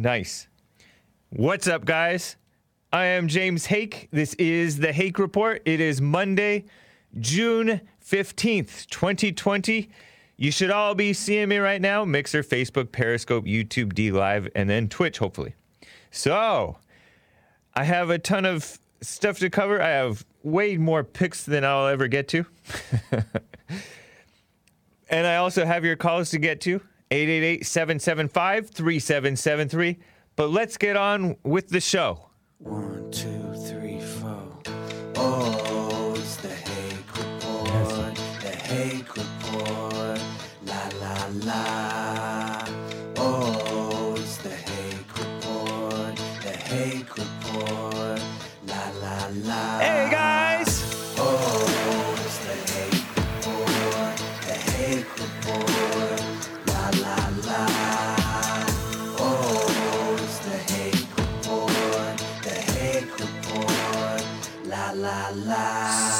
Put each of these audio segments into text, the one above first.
Nice. What's up, guys? I am James Hake. This is the Hake Report. It is Monday, June 15th, 2020. You should all be seeing me right now Mixer, Facebook, Periscope, YouTube, DLive, and then Twitch, hopefully. So, I have a ton of stuff to cover. I have way more picks than I'll ever get to. and I also have your calls to get to 888 775 3773. But let's get on with the show. One, two, three, four. Oh,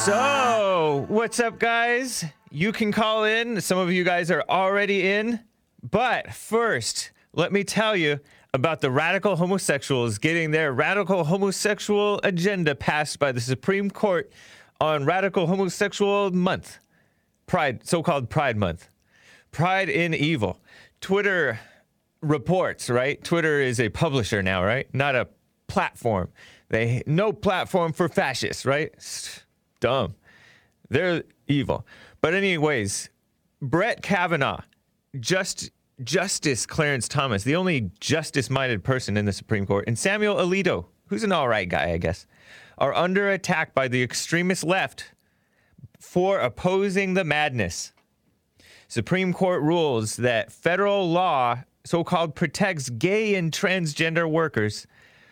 So, what's up, guys? You can call in. Some of you guys are already in. But first, let me tell you about the radical homosexuals getting their radical homosexual agenda passed by the Supreme Court on Radical Homosexual Month. Pride, so called Pride Month. Pride in Evil. Twitter reports, right? Twitter is a publisher now, right? Not a platform. They no platform for fascists, right? Dumb. They're evil. But anyways, Brett Kavanaugh, just Justice Clarence Thomas, the only justice-minded person in the Supreme Court, and Samuel Alito, who's an all right guy, I guess, are under attack by the extremist left for opposing the madness. Supreme Court rules that federal law so called protects gay and transgender workers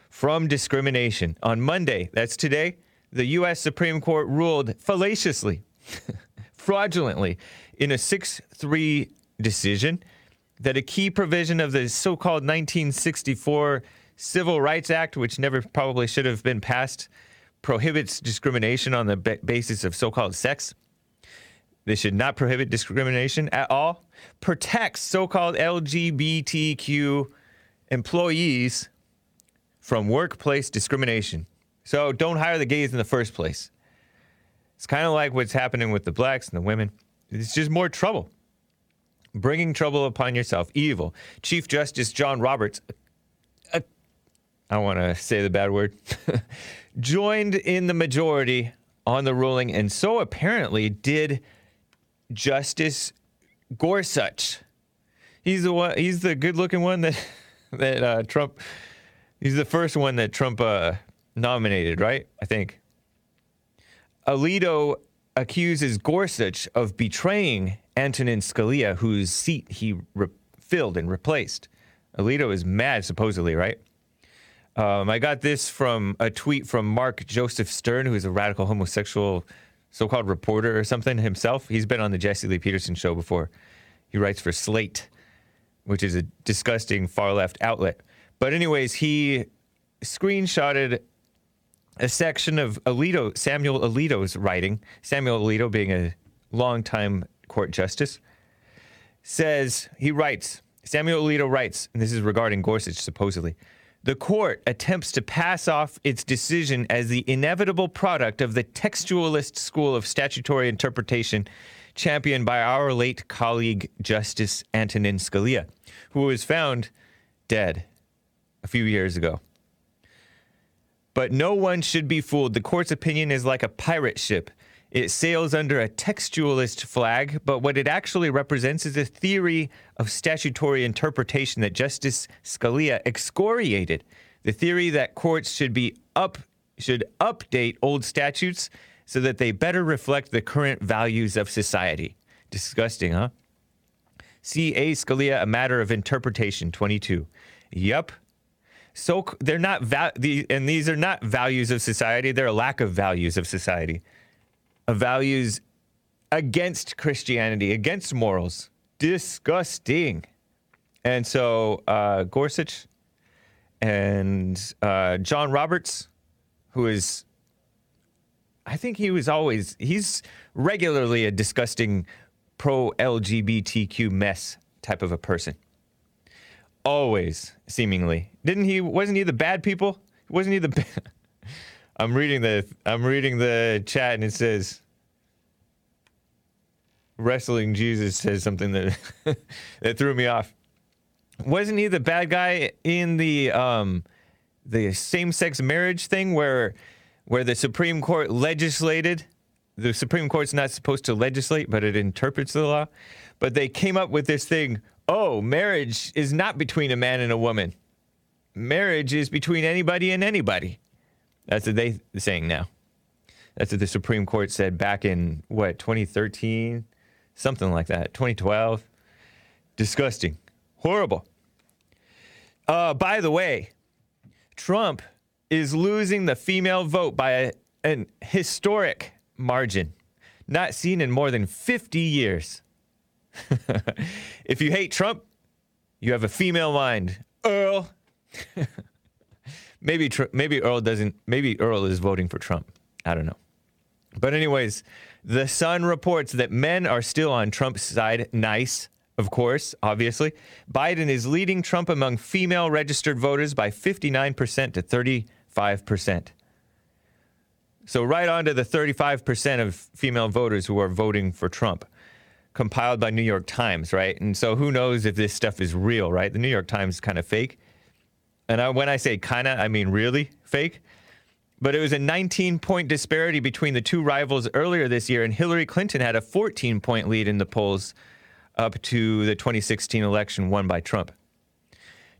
from discrimination. On Monday, that's today, the U.S. Supreme Court ruled fallaciously, fraudulently, in a 6 3 decision that a key provision of the so called 1964 Civil Rights Act, which never probably should have been passed, prohibits discrimination on the ba- basis of so called sex. They should not prohibit discrimination at all. Protects so called LGBTQ employees from workplace discrimination. So don't hire the gays in the first place. It's kind of like what's happening with the blacks and the women. It's just more trouble. Bringing trouble upon yourself. Evil. Chief Justice John Roberts, uh, I don't want to say the bad word, joined in the majority on the ruling, and so apparently did Justice Gorsuch. He's the one. He's the good-looking one that that uh, Trump. He's the first one that Trump uh, nominated, right? I think. Alito accuses Gorsuch of betraying Antonin Scalia, whose seat he re- filled and replaced. Alito is mad, supposedly, right? Um, I got this from a tweet from Mark Joseph Stern, who is a radical homosexual so called reporter or something himself. He's been on the Jesse Lee Peterson show before. He writes for Slate, which is a disgusting far left outlet. But, anyways, he screenshotted a section of Alito, Samuel Alito's writing, Samuel Alito being a longtime court justice, says, he writes, Samuel Alito writes, and this is regarding Gorsuch supposedly, the court attempts to pass off its decision as the inevitable product of the textualist school of statutory interpretation championed by our late colleague Justice Antonin Scalia, who was found dead a few years ago. But no one should be fooled. The court's opinion is like a pirate ship. It sails under a textualist flag, but what it actually represents is a theory of statutory interpretation that Justice Scalia excoriated. The theory that courts should be up should update old statutes so that they better reflect the current values of society. Disgusting, huh? C. A. Scalia, a matter of interpretation, 22. Yup. So they're not va- the, and these are not values of society. They're a lack of values of society. A values against Christianity, against morals. Disgusting. And so uh, Gorsuch and uh, John Roberts, who is, I think he was always, he's regularly a disgusting pro LGBTQ mess type of a person. Always seemingly. Didn't he? Wasn't he the bad people? Wasn't he the? Ba- I'm reading the I'm reading the chat and it says wrestling Jesus says something that that threw me off. Wasn't he the bad guy in the um the same-sex marriage thing where where the Supreme Court legislated the Supreme Court's not supposed to legislate but it interprets the law but they came up with this thing oh marriage is not between a man and a woman. Marriage is between anybody and anybody. That's what they're saying now. That's what the Supreme Court said back in what 2013 something like that 2012 disgusting. Horrible. Uh, by the way Trump is losing the female vote by a, an historic margin, not seen in more than 50 years. if you hate Trump, you have a female mind. Earl. maybe Tr- maybe Earl doesn't maybe Earl is voting for Trump. I don't know. But anyways, the Sun reports that men are still on Trump's side. Nice of course, obviously. Biden is leading Trump among female registered voters by 59% to 35%. So, right on to the 35% of female voters who are voting for Trump, compiled by New York Times, right? And so, who knows if this stuff is real, right? The New York Times is kind of fake. And I, when I say kind of, I mean really fake. But it was a 19 point disparity between the two rivals earlier this year, and Hillary Clinton had a 14 point lead in the polls up to the 2016 election won by Trump.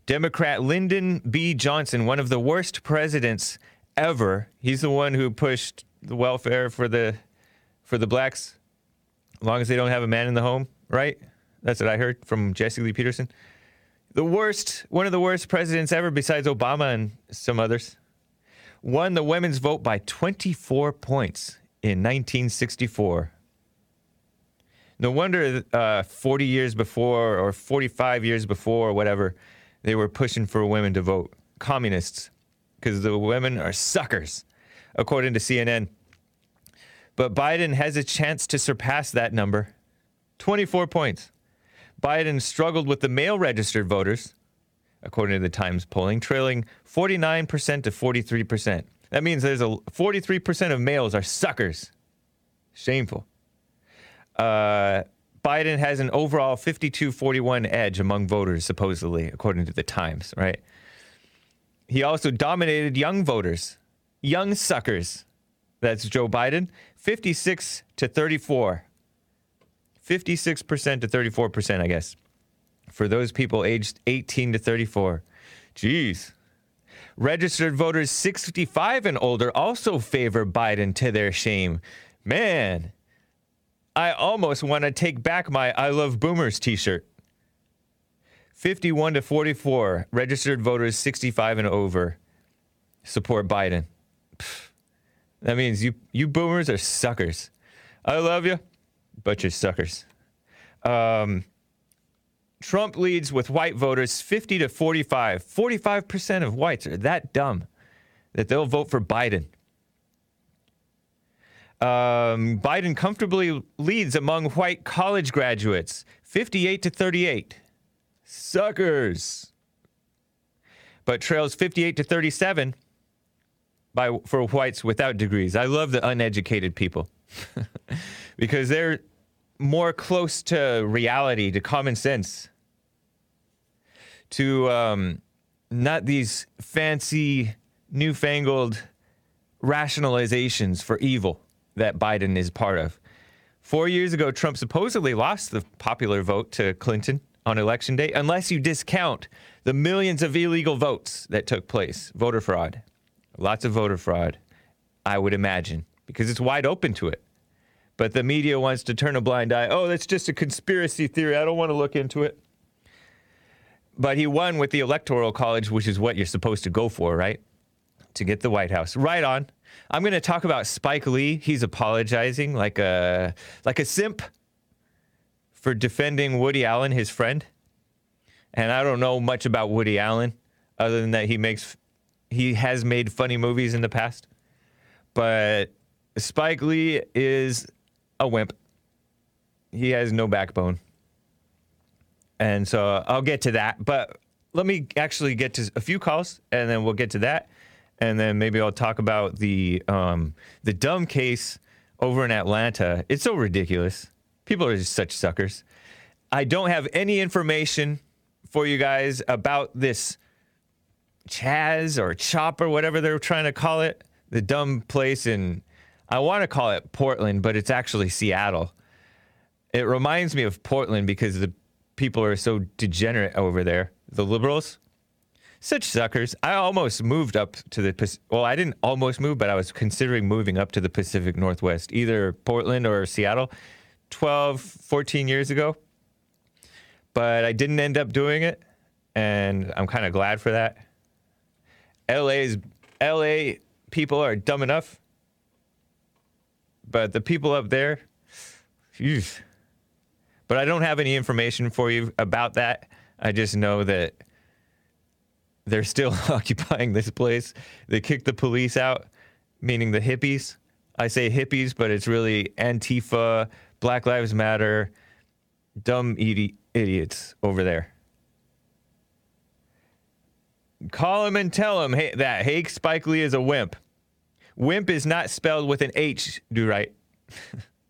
Democrat Lyndon B. Johnson, one of the worst presidents ever. He's the one who pushed the welfare for the for the blacks, as long as they don't have a man in the home, right? That's what I heard from Jesse Lee Peterson. The worst, one of the worst presidents ever, besides Obama and some others, won the women's vote by 24 points in 1964. No wonder uh, 40 years before or 45 years before or whatever, they were pushing for women to vote. Communists, because the women are suckers, according to CNN. But Biden has a chance to surpass that number 24 points. Biden struggled with the male registered voters, according to the Times polling, trailing 49% to 43%. That means there's a 43% of males are suckers. Shameful uh, Biden has an overall 52 41 edge among voters, supposedly, according to the Times, right? He also dominated young voters, young suckers. That's Joe Biden, 56 to 34. 56% to 34%, I guess, for those people aged 18 to 34. Jeez. Registered voters 65 and older also favor Biden to their shame. Man, I almost want to take back my I Love Boomers t shirt. 51 to 44, registered voters 65 and over support Biden. Pfft. That means you, you boomers are suckers. I love you, but you're suckers. Um, Trump leads with white voters 50 to 45. 45% of whites are that dumb that they'll vote for Biden. Um, Biden comfortably leads among white college graduates, 58 to 38. Suckers. But trails 58 to 37 by for whites without degrees. I love the uneducated people because they're more close to reality, to common sense, to um, not these fancy, newfangled rationalizations for evil that Biden is part of. Four years ago, Trump supposedly lost the popular vote to Clinton on election day, unless you discount the millions of illegal votes that took place. Voter fraud. Lots of voter fraud, I would imagine, because it's wide open to it. But the media wants to turn a blind eye. Oh, that's just a conspiracy theory. I don't want to look into it. But he won with the Electoral College, which is what you're supposed to go for, right? To get the White House. Right on. I'm going to talk about Spike Lee. He's apologizing like a like a simp for defending Woody Allen, his friend. And I don't know much about Woody Allen other than that he makes he has made funny movies in the past. But Spike Lee is a wimp. He has no backbone. And so I'll get to that, but let me actually get to a few calls, and then we'll get to that, and then maybe I'll talk about the um, the dumb case over in Atlanta. It's so ridiculous. People are just such suckers. I don't have any information for you guys about this Chaz or Chop or whatever they're trying to call it, the dumb place in, I want to call it Portland, but it's actually Seattle. It reminds me of Portland because the people are so degenerate over there. The liberals, such suckers. I almost moved up to the, well, I didn't almost move, but I was considering moving up to the Pacific Northwest, either Portland or Seattle 12, 14 years ago. But I didn't end up doing it. And I'm kind of glad for that. LA's LA people are dumb enough, but the people up there, phew. but I don't have any information for you about that. I just know that they're still occupying this place. They kicked the police out, meaning the hippies. I say hippies, but it's really Antifa, Black Lives Matter, dumb idi- idiots over there. Call him and tell him hey, that Hake Spike Lee is a wimp. Wimp is not spelled with an H, do right.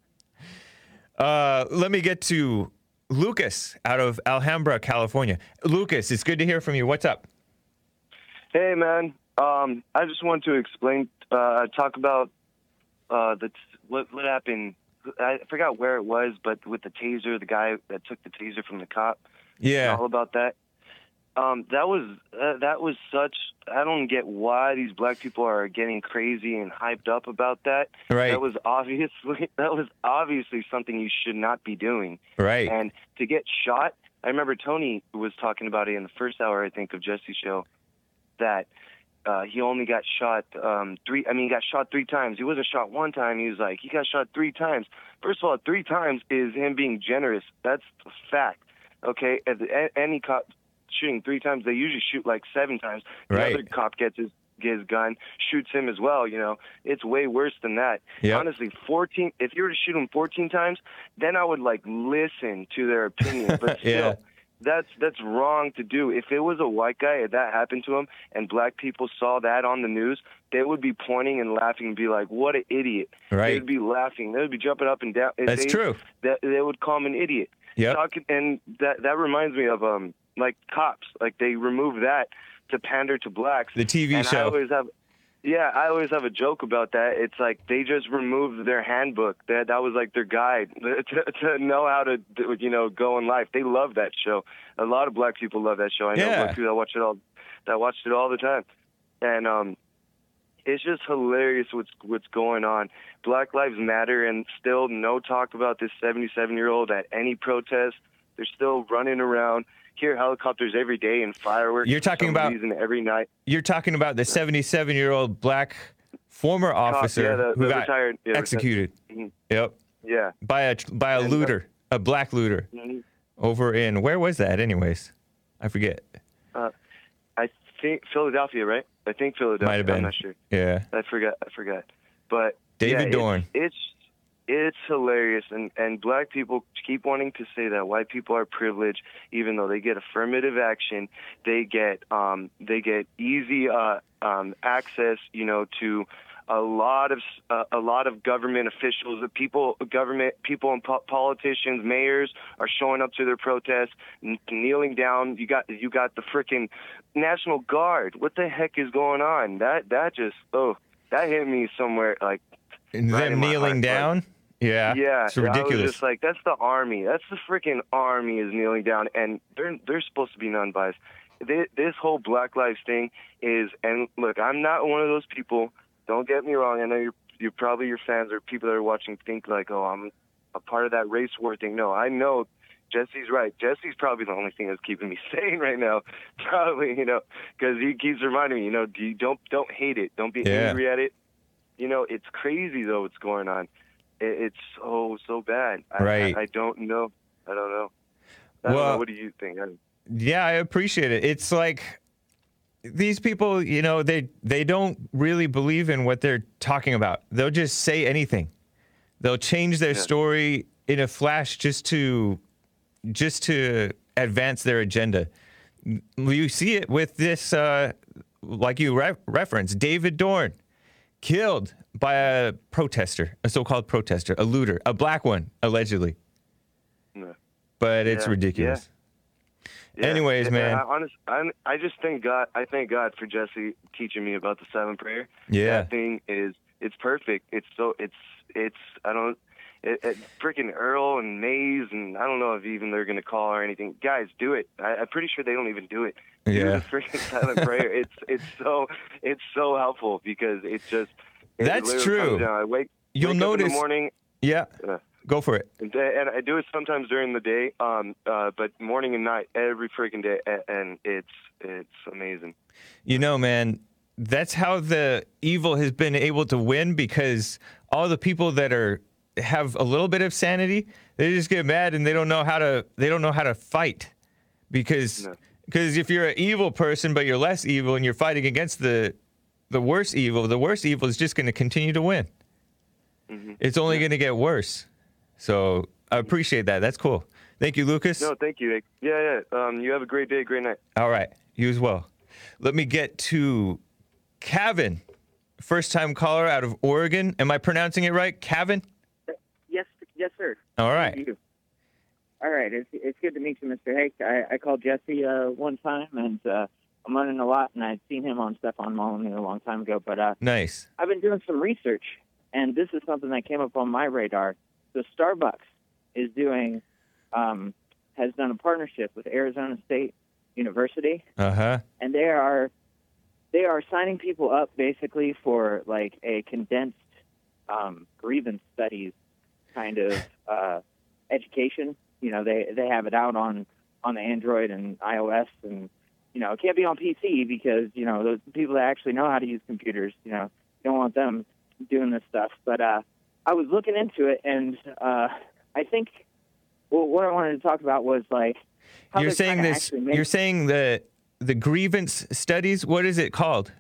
uh, let me get to Lucas out of Alhambra, California. Lucas, it's good to hear from you. What's up? Hey, man. Um, I just want to explain, uh, talk about uh, the what what happened. I forgot where it was, but with the taser, the guy that took the taser from the cop. Yeah. All about that. Um, that was uh, that was such. I don't get why these black people are getting crazy and hyped up about that. Right. That was obviously that was obviously something you should not be doing. Right. And to get shot, I remember Tony was talking about it in the first hour, I think, of Jesse's show, that uh, he only got shot um, three. I mean, he got shot three times. He wasn't shot one time. He was like, he got shot three times. First of all, three times is him being generous. That's a fact. Okay, any cop shooting three times, they usually shoot like seven times. The Right. other cop gets his his gun, shoots him as well. You know, it's way worse than that. Yep. Honestly, fourteen. If you were to shoot him fourteen times, then I would like listen to their opinion. But still, Yeah. that's that's wrong to do. If it was a white guy and that happened to him, and black people saw that on the news, they would be pointing and laughing and be like, "What an idiot!" Right. They'd be laughing. They would be jumping up and down. That's they, true. That they would call him an idiot. Talking, and that that reminds me of um like cops. Like they remove that to pander to blacks. The TV and I show. always have. Yeah, I always have a joke about that. It's like they just removed their handbook. That that was like their guide to, to know how to you know go in life. They love that show. A lot of black people love that show. I know Yeah. black people that watch it all that watched it all the time. And um it's just hilarious what's what's going on. Black Lives Matter and still no talk about this 77 year old at any protest. They're still running around. Hear helicopters every day and fireworks. You're talking about- every night. You're talking about the 77 year old black former officer yeah, the- who the got retired- yeah, executed. Mhm. Yep. Yeah. By a by a And, uh, looter, a black looter, Mhm. over in where was that? Anyways, I forget. I think Philadelphia, right? I think Philadelphia. Might have been. I'm not sure. Yeah. I forgot. I forgot. But David yeah, Dorn. It's, it's hilarious, and and black people keep wanting to say that white people are privileged, even though they get affirmative action, they get um they get easy uh um access, you know, to a lot of uh, a lot of government officials, the people, government people, and po- politicians, mayors are showing up to their protests, n- kneeling down. You got you got the freaking National Guard. What the heck is going on? That that just oh that hit me somewhere like And Right them kneeling heart, down. Yeah. yeah, It's I was ridiculous. just like, that's the army. That's the freaking army is kneeling down, and they're they're supposed to be non-biased. This, this whole Black Lives thing is, and look, I'm not one of those people. Don't get me wrong. I know you're you're probably your fans or people that are watching think like, oh, I'm a part of that race war thing. No, I know Jesse's right. Jesse's probably the only thing that's keeping me sane right now. Probably, you know, because he keeps reminding me, you know, do you don't don't hate it. Don't be Yeah. angry at it. You know, it's crazy though what's going on. It, it's so so bad. I, Right. I, I don't know. I don't know. I don't Well- know. What do you think? Yeah, I appreciate it. It's like these people, you know, they they don't really believe in what they're talking about. They'll just say anything. They'll change their Yeah. story in a flash just to just to advance their agenda. You see it with this, uh, like you re- referenced, David Dorn, killed by a protester, a so-called protester, a looter, a black one, allegedly. Yeah. But it's Yeah, ridiculous. Yeah, Anyways, man. I, honest, I, I just thank God. I thank God for Jesse teaching me about the silent prayer. Yeah. that thing is it's perfect. It's so it's it's I don't. It, it, freaking Earl and Mays and I don't know if even they're gonna call or anything. Guys, do it. I, I'm pretty sure they don't even do it. Yeah. the freaking silent prayer. It's it's so it's so helpful because it's just. That's true. I wake. You'll wake up in notice- the morning. Yeah. Uh, Go for it. and, and I do it sometimes during the day, um, uh, but morning and night, every freaking day, and it's it's amazing. You know, man, that's how the evil has been able to win because all the people that are have a little bit of sanity, they just get mad and they don't know how to they don't know how to fight. Because No. because if you're an evil person but you're less evil and you're fighting against the the worst evil, the worst evil is just going to continue to win. It's only going to get worse. So, I appreciate that. That's cool. Thank you, Lucas. No, thank you. Yeah, yeah. Um, you have a great day, great night. All right, you as well. Let me get to Kevin, first time caller out of Oregon. Am I pronouncing it right? Kevin? Yes, sir. All right. All right. it's it's good to meet you, Mr. Hake. I, I called Jesse uh, one time, and uh, I'm running a lot, and I'd seen him on Stefan Molyneux a long time ago. But uh, Nice. I've been doing some research, and this is something that came up on my radar. So Starbucks is doing um, has done a partnership with Arizona State University, Uh huh. and they are they are signing people up basically for like a condensed um, grievance studies kind of uh, education. You know, they they have it out on on the Android and iOS, and you know, it can't be on PC because you know those people that actually know how to use computers. You know, you don't want them doing this stuff. But uh, I was looking into it, and uh, I think well, what I wanted to talk about was like how You're saying this. make- You're saying the the grievance studies. What is it called?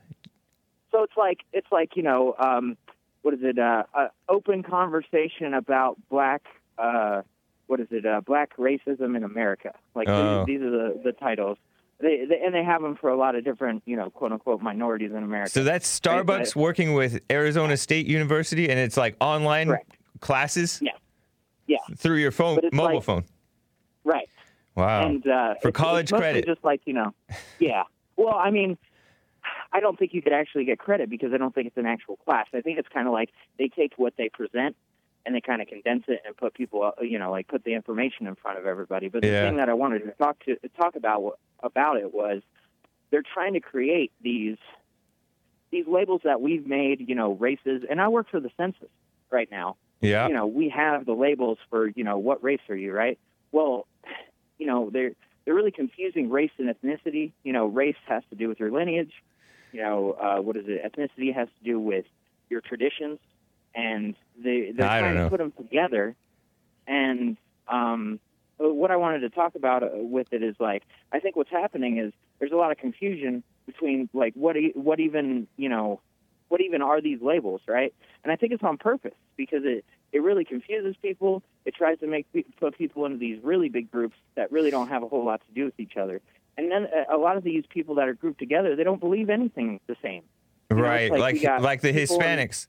so it's like it's like you know um, what is it uh, uh, open conversation about black uh, what is it uh, black racism in America like Oh. these, these are the, the titles they, they and they have them for a lot of different you know quote unquote minorities in America So that's Right, Starbucks working with Arizona State University, and it's like online Correct. classes yeah yeah through your phone, mobile like- phone. right Wow. and uh, For it's- college it's credit. just like you know yeah well I mean I don't think you could actually get credit because I don't think it's an actual class I think it's kind of like they take what they present and they kind of condense it and put people, you know, like put the information in front of everybody. But the Yeah. thing that I wanted to talk to talk about about it was they're trying to create these these labels that we've made, you know, races. And I work for the census right now. yeah. You know, we have the labels for, you know, what race are you, right? Well, you know, they're they're really confusing race and ethnicity. You know, race has to do with your lineage. You know, uh, what is it? Ethnicity has to do with your traditions, and they they're I trying to put them together. And um, what I wanted to talk about uh, with it is like I think what's happening is there's a lot of confusion between like what e- what even you know what even are these labels, right? And I think it's on purpose because it it really confuses people. It tries to make put people into these really big groups that really don't have a whole lot to do with each other. And then uh, a lot of these people that are grouped together, they don't believe anything the same. know, it's right. like Like like the Hispanics.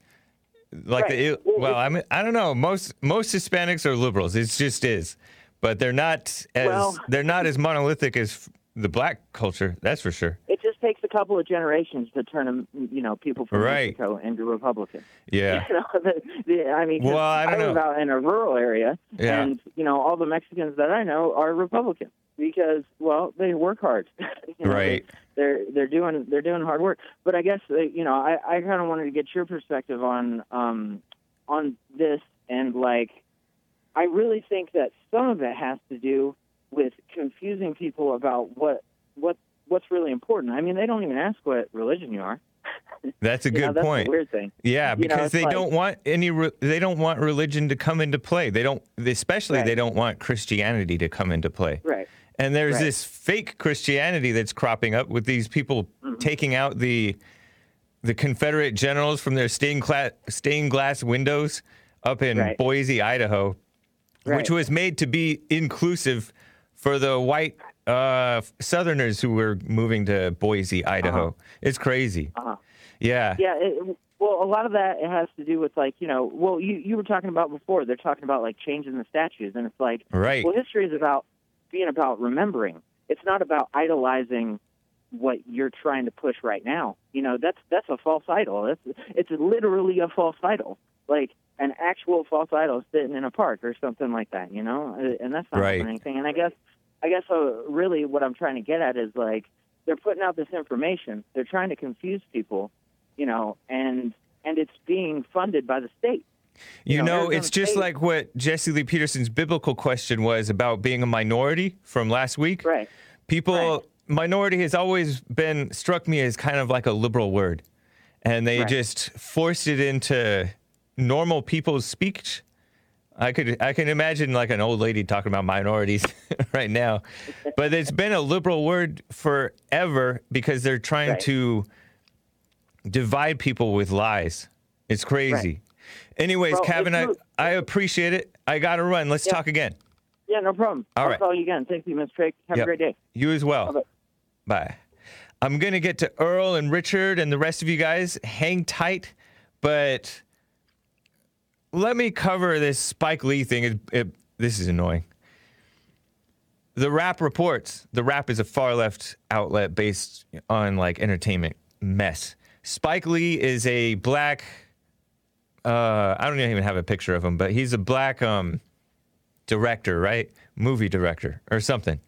Like the Right. Well, well, I mean, I don't know. Most most Hispanics are liberals. It just is, but they're not as Well- they're not as monolithic as the black culture. That's for sure. It just takes a couple of generations to turn them, you know, people from Right. Mexico into Republicans. Yeah. You know, the, the, I mean, Well, I don't live know. out in a rural area, Yeah. and you know, all the Mexicans that I know are Republicans because, well, they work hard. You know, Right. They, are they're doing they're doing hard work. But I guess uh, you know, I I kind of wanted to get your perspective on um on this and like, I really think that some of it has to do with confusing people about what what what's really important. I mean, they don't even ask what religion you are. That's a You know, good that's point. The weird thing. Yeah, You know, because they like- don't want any. Re- they don't want religion to come into play. They don't, especially Right. they don't want Christianity to come into play. Right. And there's Right. this fake Christianity that's cropping up with these people Mm-hmm. taking out the the Confederate generals from their stained, cla- stained glass windows up in Right. Boise, Idaho, which was made to be inclusive for the white uh, Southerners who were moving to Boise, Idaho. It's crazy. Uh-huh. Yeah. Yeah, it, well, a lot of that it has to do with like you know, well, you you were talking about before. They're talking about like changing the statues, and it's like, Right. well, history is about being about remembering. It's not about idolizing what you're trying to push right now. You know, that's that's a false idol. That's it's literally a false idol, like an actual false idol sitting in a park or something like that. You know, and that's not Right. anything. And I guess, I guess, uh, really, what I'm trying to get at is like they're putting out this information. They're trying to confuse people you know, and and it's being funded by the state. You You know, know, it's just like what Jesse Lee Peterson's biblical question was about being a minority from last week. Right. People, Right. minority has always been struck me as kind of like a liberal word, and they Right. just forced it into normal people's speech. I could I can imagine like an old lady talking about minorities right now, but it's been a liberal word forever because they're trying Right. to divide people with lies. It's crazy. Anyways, Kevin, I, I appreciate it. I got to run. Let's Yeah. talk again. Yeah, no problem. All I'll right. call you again. Thank you, Mr. Hake. Have Yep. a great day. You as well. Bye-bye. Bye. I'm going to get to Earl and Richard and the rest of you guys. Hang tight, but let me cover this Spike Lee thing. It, it, this is annoying. TheWrap reports. TheWrap is a far left outlet based on like entertainment mess. Spike Lee is a black. Uh, I don't even have a picture of him, but he's a black um, director, right? Movie director or something.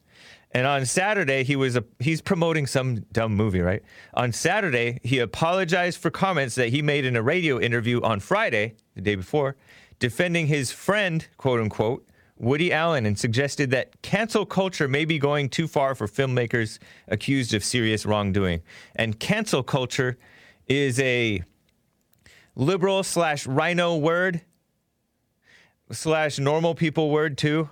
And on Saturday, he was a, he's promoting some dumb movie, right? On Saturday, he apologized for comments that he made in a radio interview on Friday, the day before, defending his friend, quote unquote, Woody Allen, and suggested that cancel culture may be going too far for filmmakers accused of serious wrongdoing. And cancel culture is a liberal slash rhino word slash normal people word too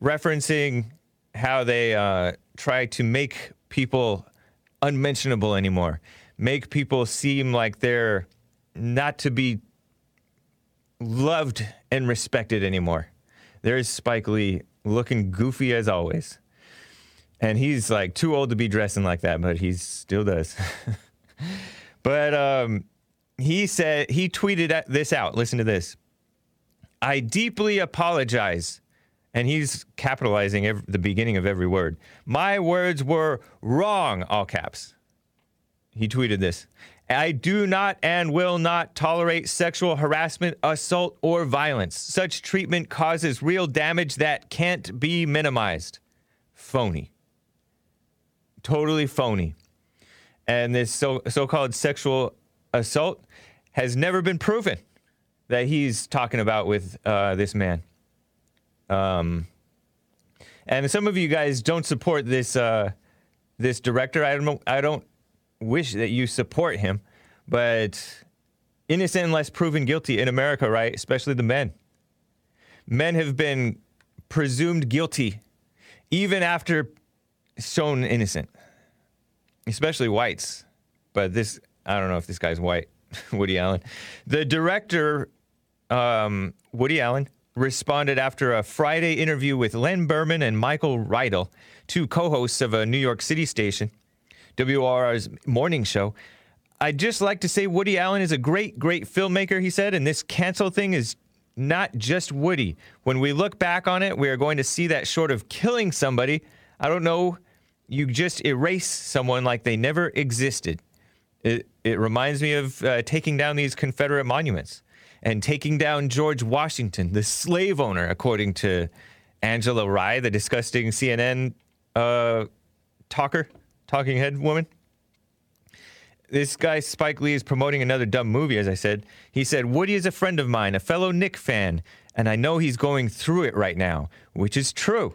referencing how they uh, try to make people unmentionable anymore, make people seem like they're not to be loved and respected anymore. There's Spike Lee looking goofy as always. And he's like too old to be dressing like that, but he still does. but um, he said, he tweeted this out. Listen to this. I deeply apologize. And he's capitalizing ev the beginning of every word. My words were wrong, all caps. He tweeted this. I do not and will not tolerate sexual harassment, assault, or violence. Such treatment causes real damage that can't be minimized. Phony. Totally phony. And this so so called sexual assault has never been proven that he's talking about with uh, this man. Um, and some of you guys don't support this uh, this director. I don't I don't wish that you support him, but innocent unless proven guilty in America, right? Especially the men. Men have been presumed guilty even after shown innocent, especially whites. But this, I don't know if this guy's white, Woody Allen. The director, um, Woody Allen, responded after a Friday interview with Len Berman and Michael Riedel, two co hosts of a New York City station, WOR's morning show. I'd just like to say Woody Allen is a great, great filmmaker, he said, and this cancel thing is not just Woody. When we look back on it, we are going to see that short of killing somebody, I don't know, you just erase someone like they never existed. It, it reminds me of uh, taking down these Confederate monuments and taking down George Washington, the slave owner, according to Angela Rye, the disgusting CNN uh, talker, talking head woman. This guy, Spike Lee, is promoting another dumb movie, as I said. He said, Woody is a friend of mine, a fellow Knick fan, and I know he's going through it right now, which is true.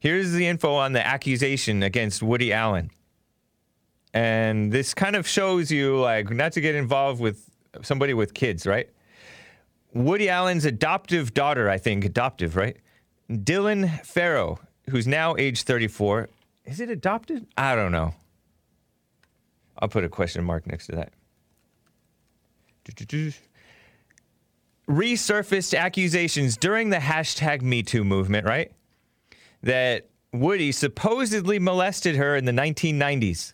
Here's the info on the accusation against Woody Allen. And this kind of shows you, like, not to get involved with somebody with kids, right? Woody Allen's adoptive daughter, I think, adoptive, right? Dylan Farrow, who's now age 34. Is it adopted? I don't know. I'll put a question mark next to that. Resurfaced accusations during the hashtag MeToo movement, right? That Woody supposedly molested her in the 1990s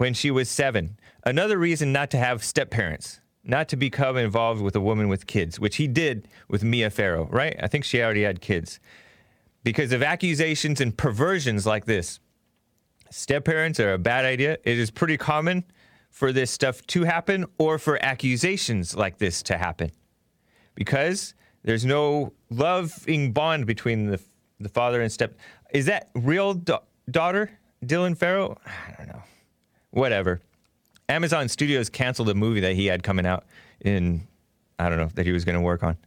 when she was seven. Another reason not to have step parents, not to become involved with a woman with kids, which he did with Mia Farrow, right? I think she already had kids. Because of accusations and perversions like this, step parents are a bad idea. It is pretty common for this stuff to happen or for accusations like this to happen because there's no loving bond between the the father and step. Is that real da- daughter Dylan Farrow? I don't know. Whatever. Amazon Studios canceled a movie that he had coming out in I don't know that he was going to work on.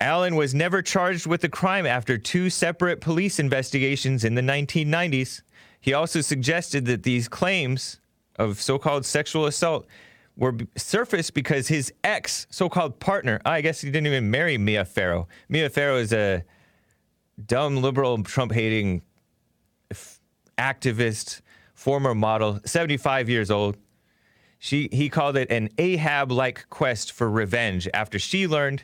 Allen was never charged with the crime after two separate police investigations in the 1990s. He also suggested that these claims of so-called sexual assault were surfaced because his ex, so-called partner, ah, I guess he didn't even marry Mia Farrow. Mia Farrow is a dumb liberal Trump hating activist, former model, 75 years old. She he called it an Ahab like quest for revenge after she learned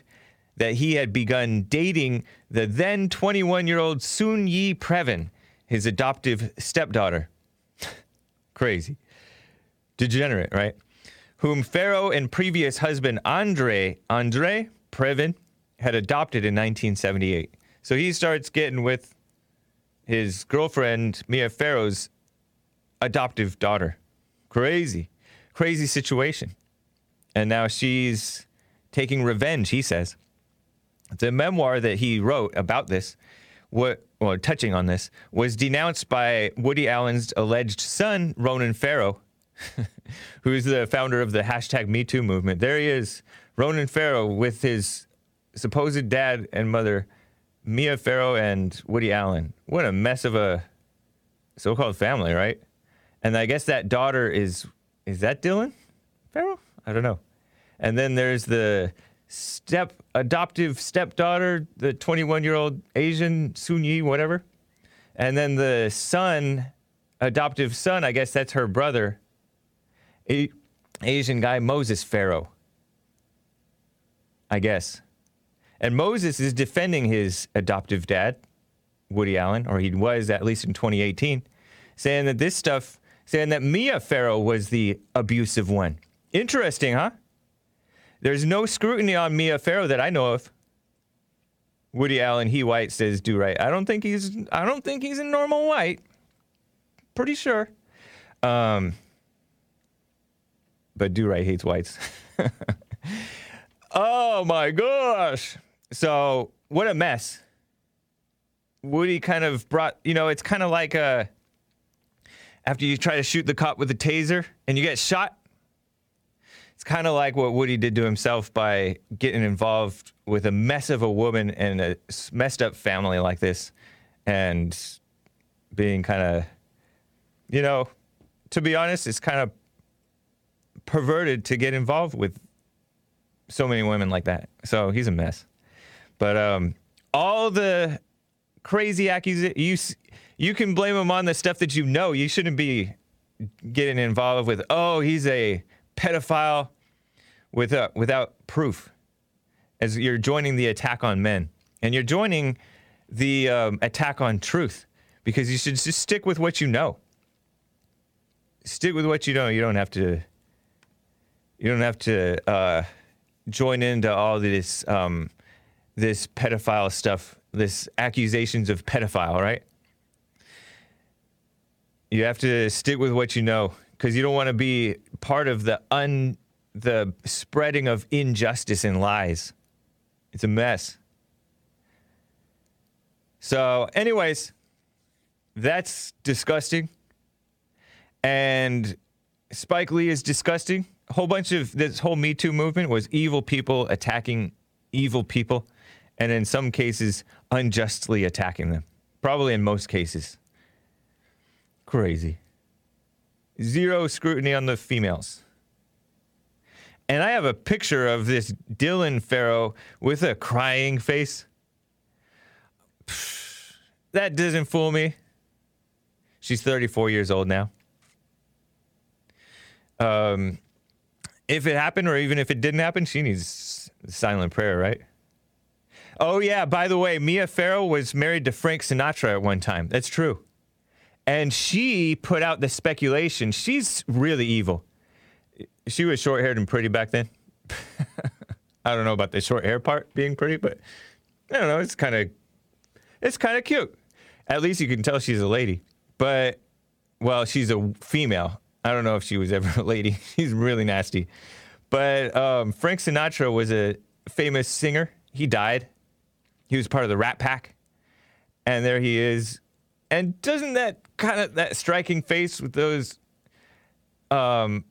that he had begun dating the then 21 year old Soon Yi Previn, his adoptive stepdaughter. Crazy. Degenerate, right? Whom Farrow and previous husband Andre Andre Previn had adopted in 1978. So he starts getting with his girlfriend Mia Farrow's adoptive daughter. Crazy, crazy situation. And now she's taking revenge, he says. The memoir that he wrote about this, what, well, touching on this, was denounced by Woody Allen's alleged son, Ronan Farrow, who's the founder of the hashtag MeToo movement. There he is, Ronan Farrow, with his supposed dad and mother, Mia Farrow and Woody Allen. What a mess of a so-called family, right? And I guess that daughter is is that Dylan Farrow? I don't know. And then there's the step adoptive stepdaughter, the 21 year old Asian Sun Yi, whatever. And then the son, adoptive son, I guess that's her brother, a- Asian guy Moses Farrow. I guess. And Moses is defending his adoptive dad, Woody Allen, or he was at least in 2018, saying that this stuff, saying that Mia Farrow was the abusive one. Interesting, huh? There's no scrutiny on Mia Farrow that I know of. Woody Allen, he white says do right. I don't think he's I don't think he's a normal white. Pretty sure. Um but do right hates whites. oh my gosh. So what a mess. Woody kind of brought, you know, it's kind of like uh after you try to shoot the cop with a taser and you get shot. It's kind of like what Woody did to himself by getting involved with a mess of a woman and a messed up family like this and being kind of, you know, to be honest, it's kind of perverted to get involved with so many women like that. So he's a mess. But um, all the crazy accusations, you, can blame him on the stuff that you know. You shouldn't be getting involved with, oh, he's a pedophile with, uh, without proof. As you're joining the attack on men. And you're joining the um, attack on truth because you should just stick with what you know. Stick with what you know. You don't have to. You don't have to uh, join into all this um, this pedophile stuff, this accusations of pedophile, right? You have to stick with what you know because you don't want to be part of the un the spreading of injustice and lies. It's a mess. So, anyways, that's disgusting. And Spike Lee is disgusting. A whole bunch of this whole Me Too movement was evil people attacking evil people, and in some cases, unjustly attacking them. Probably in most cases. Crazy. Zero scrutiny on the females. And I have a picture of this Dylan Farrow with a crying face. That doesn't fool me. She's 34 years old now. Um, if it happened, or even if it didn't happen, she needs silent prayer, right? Oh yeah, by the way, Mia Farrow was married to Frank Sinatra at one time. That's true. And she put out the speculation. She's really evil. She was short-haired and pretty back then. I don't know about the short hair part being pretty, but I don't know. It's kind of, it's kind of cute. At least you can tell she's a lady. But well, she's a female. I don't know if she was ever a lady. She's really nasty. But um, Frank Sinatra was a famous singer. He died. He was part of the Rat Pack, and there he is. And doesn't that kind of that striking face with those, um,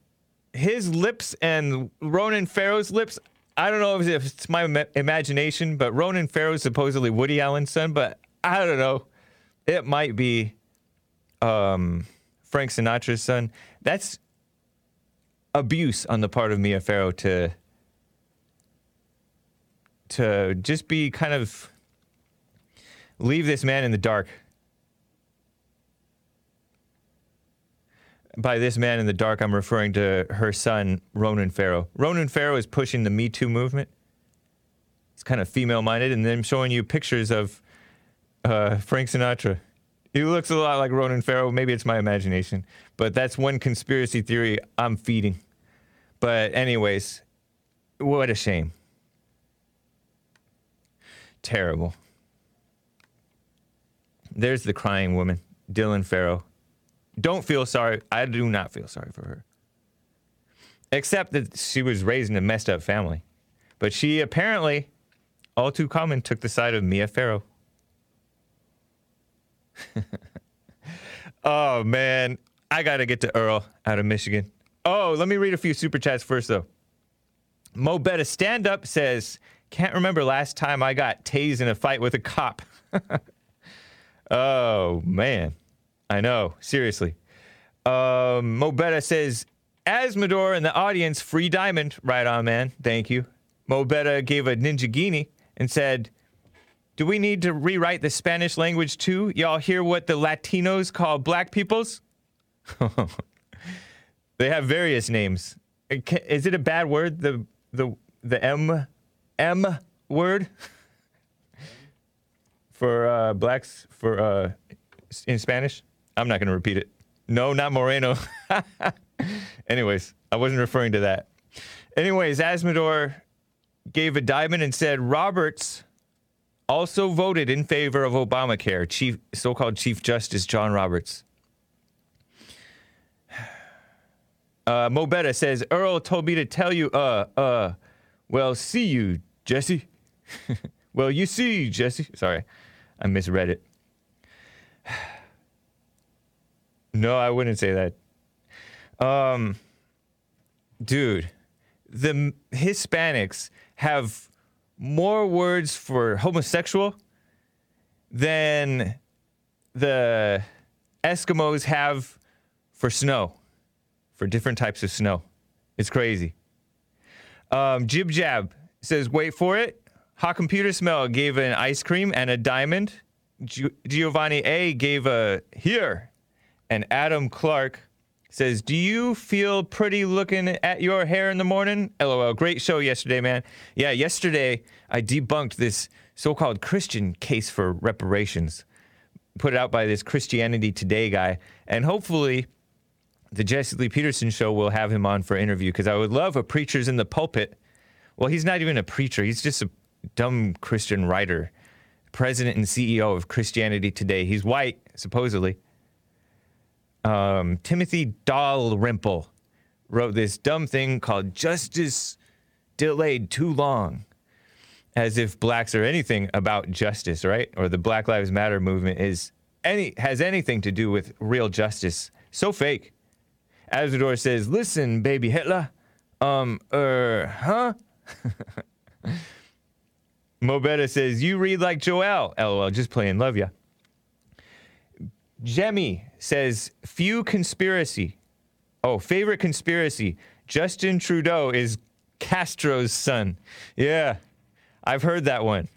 his lips and Ronan Farrow's lips? I don't know if it's my ima- imagination, but Ronan Farrow's supposedly Woody Allen's son, but I don't know. It might be um, Frank Sinatra's son. That's abuse on the part of Mia Farrow to to just be kind of leave this man in the dark. By this man in the dark, I'm referring to her son, Ronan Farrow. Ronan Farrow is pushing the Me Too movement. He's kind of female minded, and then showing you pictures of uh, Frank Sinatra. He looks a lot like Ronan Farrow. Maybe it's my imagination, but that's one conspiracy theory I'm feeding. But, anyways, what a shame. Terrible. There's the crying woman, Dylan Farrow. Don't feel sorry. I do not feel sorry for her. Except that she was raised in a messed up family. But she apparently, all too common, took the side of Mia Farrow. oh, man. I got to get to Earl out of Michigan. Oh, let me read a few super chats first, though. Mo Betta Stand Up says, Can't remember last time I got tased in a fight with a cop. oh, man. I know. Seriously. Um, Mo Betta says, Asmodor in the audience, free diamond. Right on, man. Thank you. Mo Betta gave a ninja guinea and said, Do we need to rewrite the Spanish language too? Y'all hear what the Latinos call black peoples? they have various names. Is it a bad word? The the the M M word for uh, blacks for uh, in Spanish? I'm not going to repeat it. No, not Moreno. Anyways, I wasn't referring to that. Anyways, Asmodor gave a diamond and said Roberts also voted in favor of Obamacare. Chief, so-called Chief Justice John Roberts. Uh, Mo Betta says Earl told me to tell you. Uh, uh, well, see you, Jesse. well, you see, Jesse. Sorry, I misread it. No, I wouldn't say that. Um, dude, the Hispanics have more words for homosexual than the Eskimos have for snow, for different types of snow. It's crazy. Um, Jib Jab says, wait for it. Hot Computer Smell gave an ice cream and a diamond. Gi- Giovanni A gave a here. And Adam Clark says, Do you feel pretty looking at your hair in the morning? LOL. Great show yesterday, man. Yeah, yesterday I debunked this so called Christian case for reparations put out by this Christianity Today guy. And hopefully the Jesse Lee Peterson show will have him on for interview because I would love a preacher's in the pulpit. Well, he's not even a preacher, he's just a dumb Christian writer, president and CEO of Christianity Today. He's white, supposedly um, Timothy Dalrymple wrote this dumb thing called Justice Delayed Too Long. As if blacks are anything about justice, right? Or the Black Lives Matter movement is any has anything to do with real justice. So fake. Azador says, listen, baby Hitler. Um, er, huh? Mobetta says, you read like Joel. LOL, just playing, love ya. Jemmy says, few conspiracy. Oh, favorite conspiracy. Justin Trudeau is Castro's son. Yeah, I've heard that one.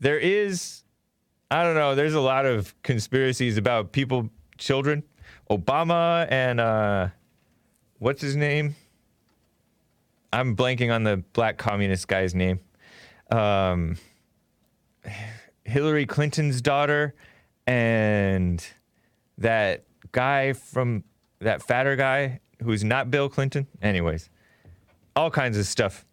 There is, I don't know, there's a lot of conspiracies about people, children. Obama and, uh, what's his name? I'm blanking on the black communist guy's name. Um, Hillary Clinton's daughter and that guy from that fatter guy who's not Bill Clinton. Anyways, all kinds of stuff.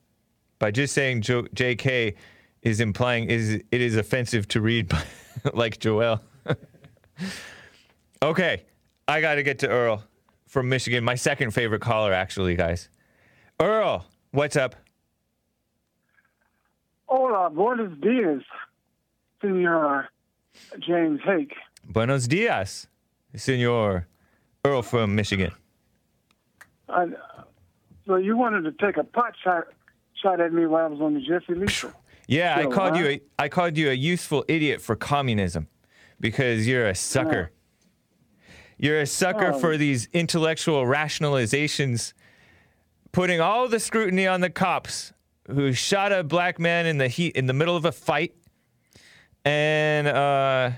By just saying jo- JK is implying is it is offensive to read by, like Joel. okay, I got to get to Earl from Michigan, my second favorite caller actually, guys. Earl, what's up? Hola, buenos dias, Senor James Hake. Buenos dias, Senor Earl from Michigan. I, so you wanted to take a pot shot shot at me while I was on the Jesse Lee show. Yeah, I called you huh? a I called you a useful idiot for communism because you're a sucker. You're a sucker Oh. for these intellectual rationalizations, putting all the scrutiny on the cops who shot a black man in the heat in the middle of a fight, and uh,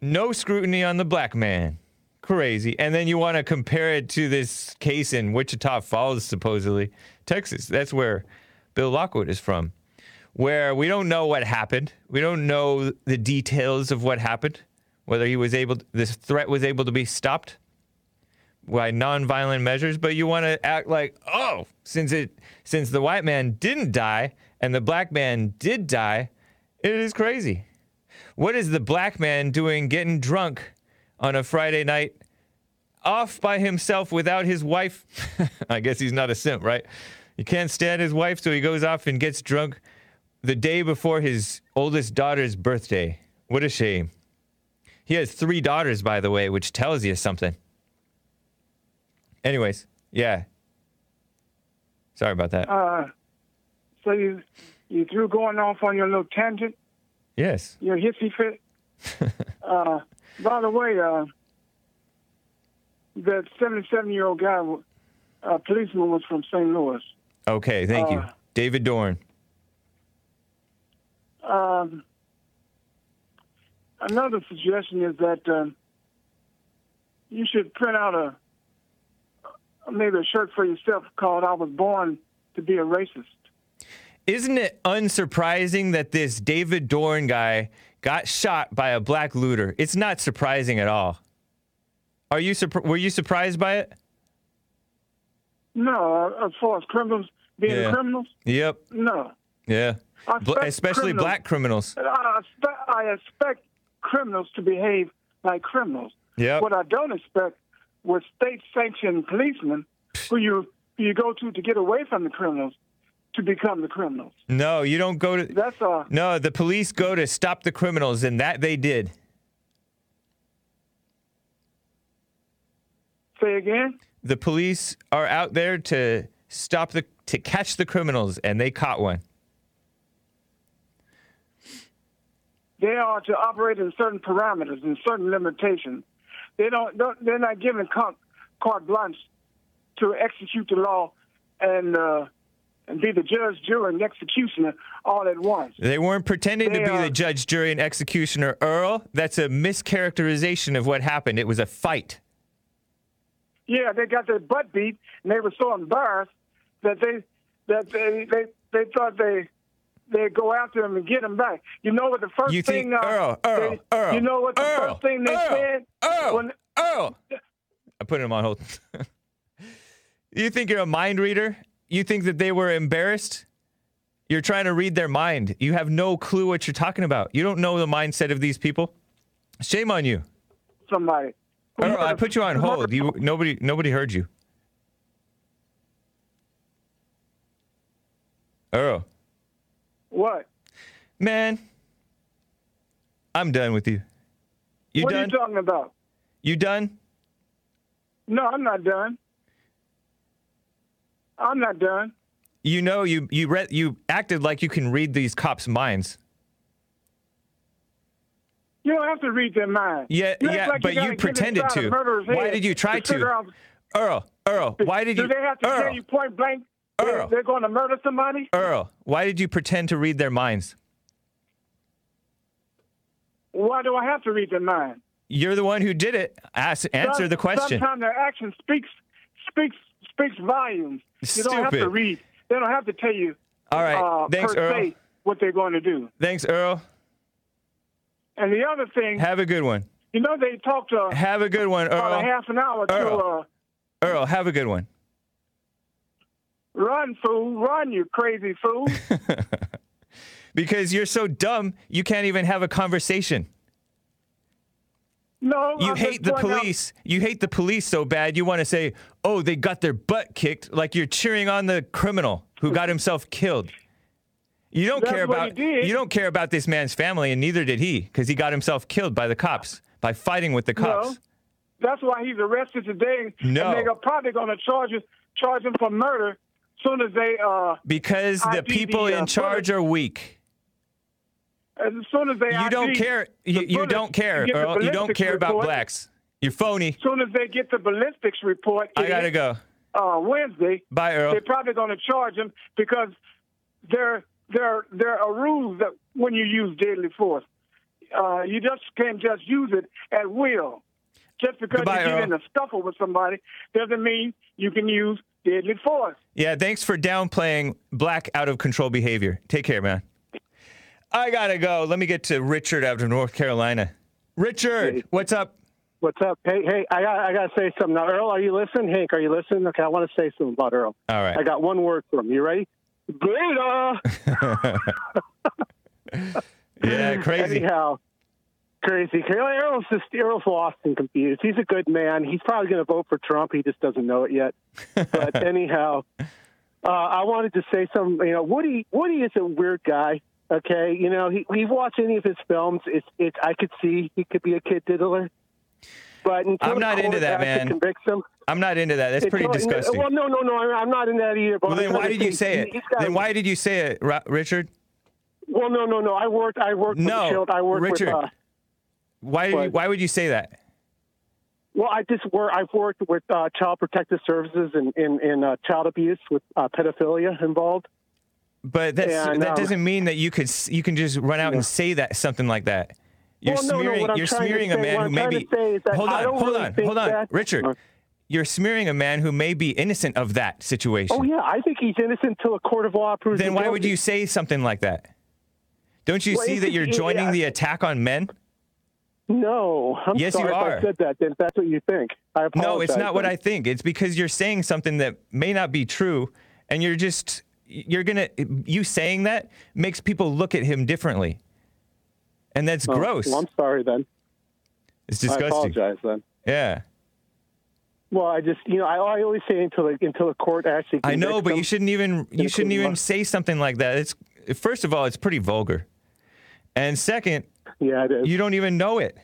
no scrutiny on the black man. Crazy. And then you want to compare it to this case in Wichita Falls, supposedly Texas. That's where Bill Lockwood is from where we don't know what happened. We don't know the details of what happened, whether he was able, this threat was able to be stopped by nonviolent measures. But you want to act like, oh, since it, since the white man didn't die and the black man did die, it is crazy. What is the black man doing getting drunk on a Friday night off by himself without his wife? I guess he's not a simp, right? He can't stand his wife, so he goes off and gets drunk the day before his oldest daughter's birthday. What a shame. He has three daughters, by the way, which tells you something. Anyways, yeah. Sorry about that. Uh, so you you through going off on your little tangent, yes. your hissy fit. uh, by the way, uh, that 77 year old guy, uh, policeman, was from St. Louis. Okay, thank you. Uh, David Dorn. Um, another suggestion is that um, you should print out a maybe a shirt for yourself called "I was born to be a racist." Isn't it unsurprising that this David Dorn guy got shot by a black looter? It's not surprising at all. Are you surpr- were you surprised by it? No, uh, as far as criminals being Yeah. criminals, Yep. no. Yeah. Bl- especially criminals- black criminals. I expect, I expect criminals to behave like criminals. Yep. What I don't expect was state-sanctioned policemen who you who you go to to get away from the criminals to become the criminals. No, you don't go to That's uh No, the police go to stop the criminals and that they did. say again. The police are out there to stop the to catch the criminals and they caught one. They are to operate in certain parameters and certain limitations. They don't, don't they're not given carte, carte blanche to execute the law and uh, and be the judge, jury, and executioner all at once. They weren't pretending to be are- the judge, jury, and executioner, Earl. That's a mischaracterization of what happened. It was a fight. Yeah, they got their butt beat, and they were so embarrassed that they that they they, they thought they they go after him and get him back. You know what the first You think thing? uh, Earl, Earl, they- Earl, You know what the Earl, first thing they Earl, said? Earl, when- Earl. I put him on hold. you think you're a mind reader? You think that they were embarrassed? You're trying to read their mind. You have no clue what you're talking about. You don't know the mindset of these people. Shame on you. somebody. Earl, I put you on hold. You nobody nobody heard you. Earl, What? man, I'm done with you. You what done? are you talking about? you done? No, I'm not done. I'm not done. You know, you you read you acted like you can read these cops' minds. You don't have to read their mind. Yeah, You yeah, like but gotta you pretended to. Why did you try to? out- Earl, Earl, why did Do you? they have to Earl, tell you point blank Earl. they're going to murder somebody? Earl, why did you pretend to read their minds? Why do I have to read their mind? You're the one who did it. Ask, answer the question. Sometimes their action speaks speaks speaks volumes. You don't have to Stupid. read. They don't have to tell you. All right, uh, thanks, Earl. what they're going to do. Thanks, Earl. And the other thing, Have a good one. you know, they talked uh, Have a good one, about a Earl. half an hour to Earl. uh, Earl, have a good one. run, fool, run, you crazy fool. Because you're so dumb, you can't even have a conversation. No, You I'm hate the pointing out- police. You hate the police so bad you want to say, "Oh, they got their butt kicked," like you're cheering on the criminal who got himself killed. You don't That's care about you don't care about this man's family, and neither did he, because he got himself killed by the cops by fighting with the cops. No. That's why he's arrested today. No. And they're probably going to charge him, charge him for murder soon as they uh Because the people the, uh, in charge are weak. As soon as they You don't care. You, you don't care, Earl. You don't care about report, blacks. You're phony. As soon as they get the ballistics report, I gotta go. uh, Wednesday, Bye, Earl. they're probably going to charge him because there there there are rules that when you use deadly force, uh, you just can't just use it at will. Just because Goodbye, you get Earl. in a scuffle with somebody doesn't mean you can use deadly force. Yeah, thanks for downplaying black out of control behavior. Take care, man. I gotta go. Let me get to Richard out of North Carolina. Richard, Hey. what's up? What's up? Hey, hey, I got, I got to say something now. Earl, are you listening? Hank, are you listening? Okay, I want to say something about Earl. All right. I got one word for him. You ready? Beta. yeah, crazy. Anyhow, crazy. Earl's just Earl's lost and confused. He's a good man. He's probably going to vote for Trump. He just doesn't know it yet. But anyhow, uh, I wanted to say something. You know, Woody. Woody is a weird guy. Okay, you know, he, we've watched any of his films. It's, it's. I could see he could be a kid diddler. But until I'm not into that, man. Him. I'm not into that. That's It's pretty not- disgusting. Well, no, no, no. I'm- I'm not in that either. Well, then why did you say it? Then why did you say it, Richard? Well, no, no, no. I worked. I worked with No, the child. I worked Richard. with. Uh, Why did you, why would you say that? well, I just work. I've worked with uh, child protective services and in, in, uh, child abuse with uh, pedophilia involved. But that's, And, that doesn't mean that you could you can just run out and say that something like that. You're Well, no, no, smearing you're smearing a say- man who I'm may be to say is that Hold on, hold really on, hold on. that- Richard. Uh, You're smearing a man who may be innocent of that situation. Oh yeah, I think he's innocent till a court of law proves. Then why would you say something like that? Don't you Well, see that you're joining yeah. the attack on men? No, I'm Yes, you sorry are. if I said that. Then that's what you think. I apologize. No, it's not what. I think. It's because you're saying something that may not be true, and you're just you're gonna you saying that makes people look at him differently, and that's Oh, gross. Well, I'm sorry then. it's disgusting. I apologize then. Yeah, Well, I just you know I, I always say until the, until the court actually. I know, but you shouldn't even you shouldn't even say something like that. It's first of all, it's pretty vulgar, and second, Yeah, it is. you don't even know it.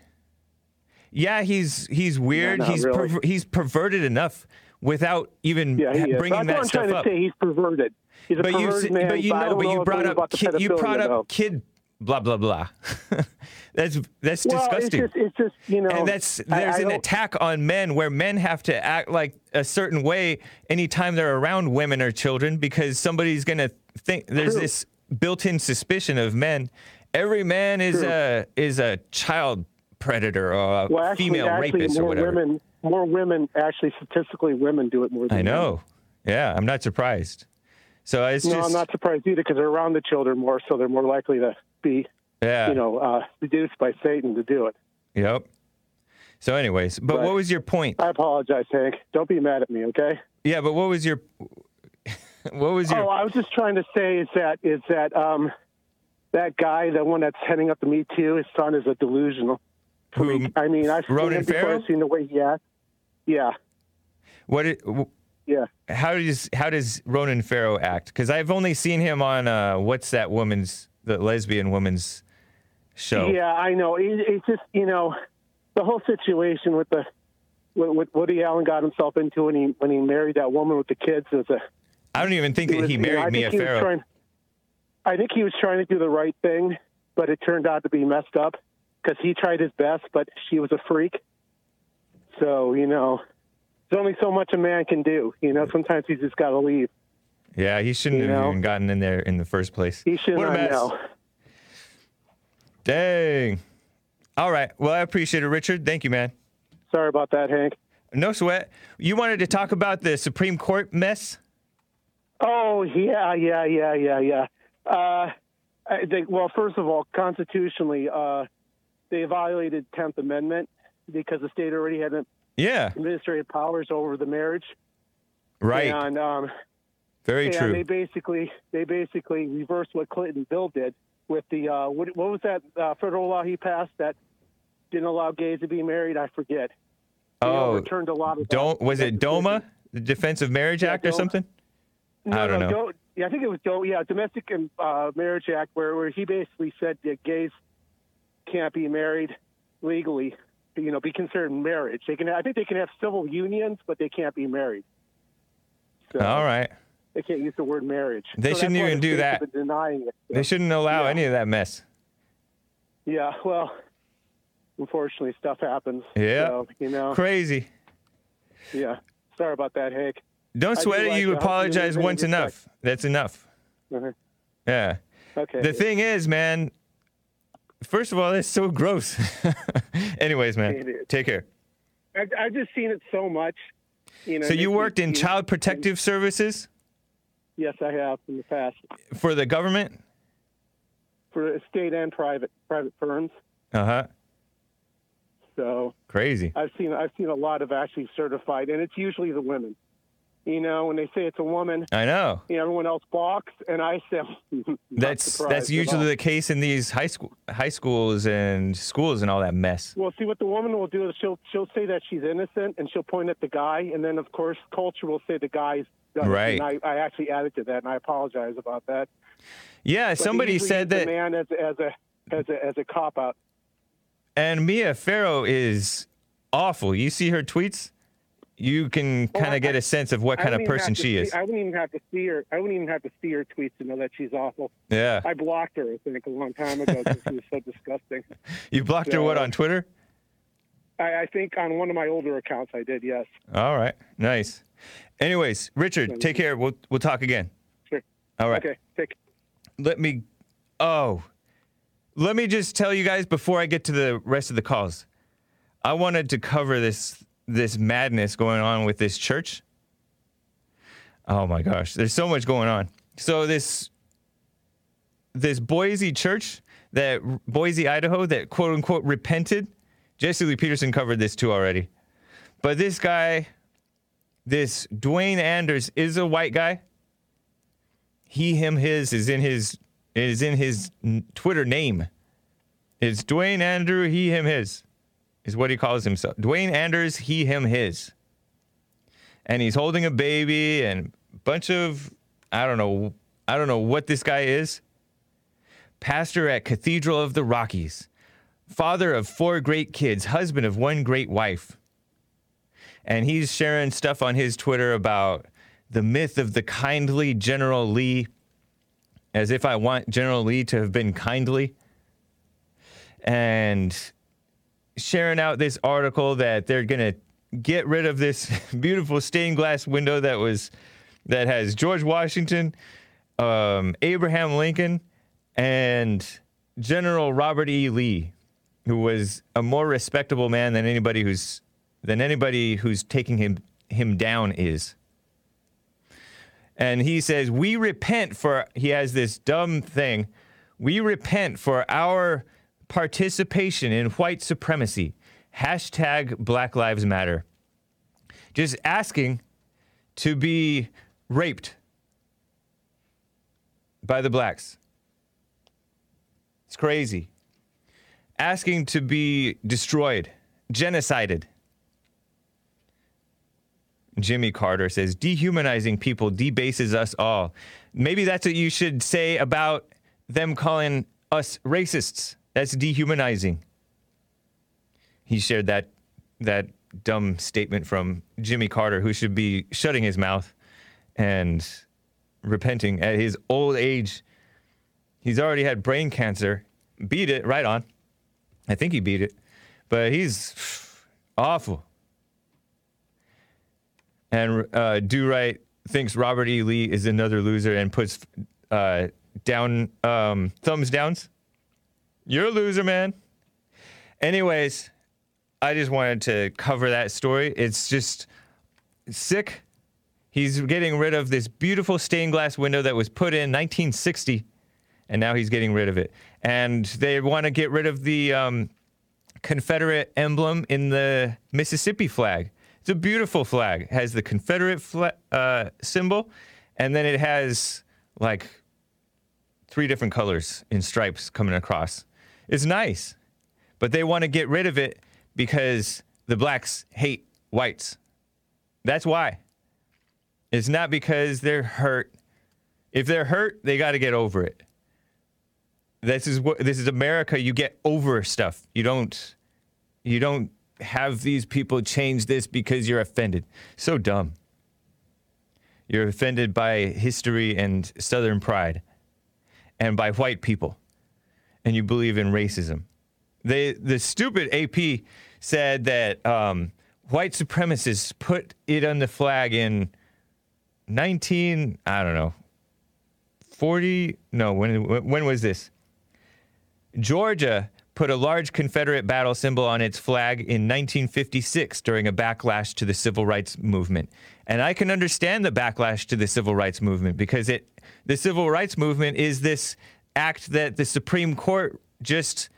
Yeah, he's he's weird. he's really. perver- he's perverted enough without even yeah, he ha- is. bringing That's that what I'm stuff trying up. to say. He's perverted. He's a but you, man. but you I know, don't but you brought up kid, you brought up though. kid, blah blah blah. that's that's Well, disgusting. It's just, it's just you know. and that's there's I an attack on men where men have to act like a certain way anytime they're around women or children because somebody's gonna think there's True. this built-in suspicion of men. Every man is True. a is a child predator or a Well, actually, female actually, rapist or more whatever. women, more women, actually, statistically, women do it more than I men. know. Yeah, I'm not surprised. So it's No, just I'm not surprised either because they're around the children more, so they're more likely to be, yeah. you know, uh, seduced by Satan to do it. Yep. So, anyways, but Right. what was your point? I apologize, Hank. Don't be mad at me, okay? Yeah, but what was your what was your Oh, I was just trying to say is that is that um, that guy, the one that's heading up the Me Too, his son is a delusional. who. I mean, I've seen him before. I've seen the way he acts. Yeah, what it, yeah. how does how does Ronan Farrow act? Because I've only seen him on uh, what's that woman's the lesbian woman's show. Yeah, I know. It, it's just you know, the whole situation with the what, what Woody Allen got himself into when he when he married that woman with the kids was a. I don't even think that was, he you know, married think Mia he Farrow. trying- I think he was trying to do the right thing, but it turned out to be messed up because he tried his best, but she was a freak. So you know, there's only so much a man can do. You know, sometimes he's just got to leave. yeah, he shouldn't You have know? even gotten in there in the first place. He should What a mess. know. Dang. All right. Well, I appreciate it, Richard. Thank you, man. Sorry about that, Hank. No sweat. You wanted to talk about the Supreme Court mess? Oh yeah, yeah, yeah, yeah, yeah. Uh, I think, well, first of all, constitutionally, uh, they violated Tenth Amendment because the state already had Yeah, administrative powers over the marriage. right. And um, Very and true. they basically they basically reversed what Clinton Bill did with the uh, what, what was that uh, federal law he passed that didn't allow gays to be married? I forget. They oh, overturned a lot of don't was it DOMA, the Defense of Marriage Yeah, Act or DOMA. something? No, I don't no, know. don't- yeah, I think it was Do- yeah, Domestic and uh, Marriage Act, where, where he basically said that gays can't be married legally. You know, be considered marriage. They can. I think they can have civil unions, but they can't be married. So All right. They can't use the word marriage. They So shouldn't even do that. Denying it. They shouldn't allow Yeah. any of that mess. Yeah. Well, unfortunately, stuff happens. Yeah. So, you know. Crazy. Yeah. Sorry about that, Hank. Don't sweat do it. like You to help you apologize once enough. That's enough. Uh-huh. Yeah. Okay. The thing is, man. First of all, it's so gross. Anyways, man, take care. I've, I've just seen it so much. You know. So you worked in child protective services Yes, I have in the past for the government. for state and private private firms. Uh huh. So Crazy. I've seen I've seen a lot of actually certified, and it's usually the women. You know, when they say it's a woman, I know. you know, everyone else balks, and I say That's that's usually the case in these high school high schools and schools and all that mess. Well, see what the woman will do is she'll she'll say that she's innocent, and she'll point at the guy, and then of course culture will say the guy's done. Right. And I, I actually added to that, and I apologize about that. Yeah, But somebody said that, man as as a as a as a cop out. and Mia Farrow is awful. You see her tweets, you can Oh, kind of get a sense of what kind of person she see- is. I wouldn't even have to see her. I wouldn't even have to see her tweets to know that she's awful. Yeah, I blocked her, I think, a long time ago because she was so disgusting. you blocked her what on Twitter? I, I think on one of my older accounts I did, yes. All right, nice. Anyways, Richard, take care. We'll we'll talk again. Sure. All right. Okay, take Let me. Oh, let me just tell you guys before I get to the rest of the calls. I wanted to cover this this madness going on with this church. Oh my gosh, there's so much going on. So this this Boise church that Boise, Idaho, that quote unquote repented. Jesse Lee Peterson covered this too already. But this guy, this Duane Anders, is a white guy. He, him, his is in his is in his Twitter name. It's Duane Andrew, he, him, his, is what he calls himself. Duane Anders, he, him, his. And he's holding a baby and a bunch of I don't know I don't know what this guy is. Pastor at Cathedral of the Rockies, father of four great kids, husband of one great wife. And he's sharing stuff on his Twitter about the myth of the kindly General Lee, as if I want General Lee to have been kindly. And sharing out this article that they're going to get rid of this beautiful stained glass window that was that has George Washington, um, Abraham Lincoln, and General Robert E. Lee, who was a more respectable man than anybody who's than anybody who's taking him him down is. And he says, "We repent for." He has this dumb thing. We repent for our participation in white supremacy. Hashtag Black Lives Matter. Just asking to be raped by the blacks. It's crazy. Asking to be destroyed, genocided. Jimmy Carter says, dehumanizing people debases us all. Maybe that's what you should say about them calling us racists. That's dehumanizing. He shared that that dumb statement from Jimmy Carter, who should be shutting his mouth and repenting at his old age. He's already had brain cancer. Beat it, right on. I think he beat it. But he's awful. And uh, Do Right thinks Robert E. Lee is another loser and puts uh, down um, thumbs downs. You're a loser, man. Anyways, I just wanted to cover that story. It's just sick. He's getting rid of this beautiful stained glass window that was put in 1960, and now he's getting rid of it. And they want to get rid of the um, Confederate emblem in the Mississippi flag. It's a beautiful flag. It has the Confederate uh, symbol, and then it has like three different colors in stripes coming across. It's nice, but they want to get rid of it because the blacks hate whites. That's why. It's not because they're hurt. If they're hurt, they got to get over it. This is what this is America. You get over stuff. You don't. You don't have these people change this because you're offended. So dumb. You're offended by history and Southern pride, and by white people, and you believe in racism. They the stupid AP said that um, white supremacists put it on the flag in 19 I don't know 40 no when when was this Georgia put a large Confederate battle symbol on its flag in 1956 during a backlash to the civil rights movement. And I can understand the backlash to the civil rights movement because it the civil rights movement is this act that the Supreme Court just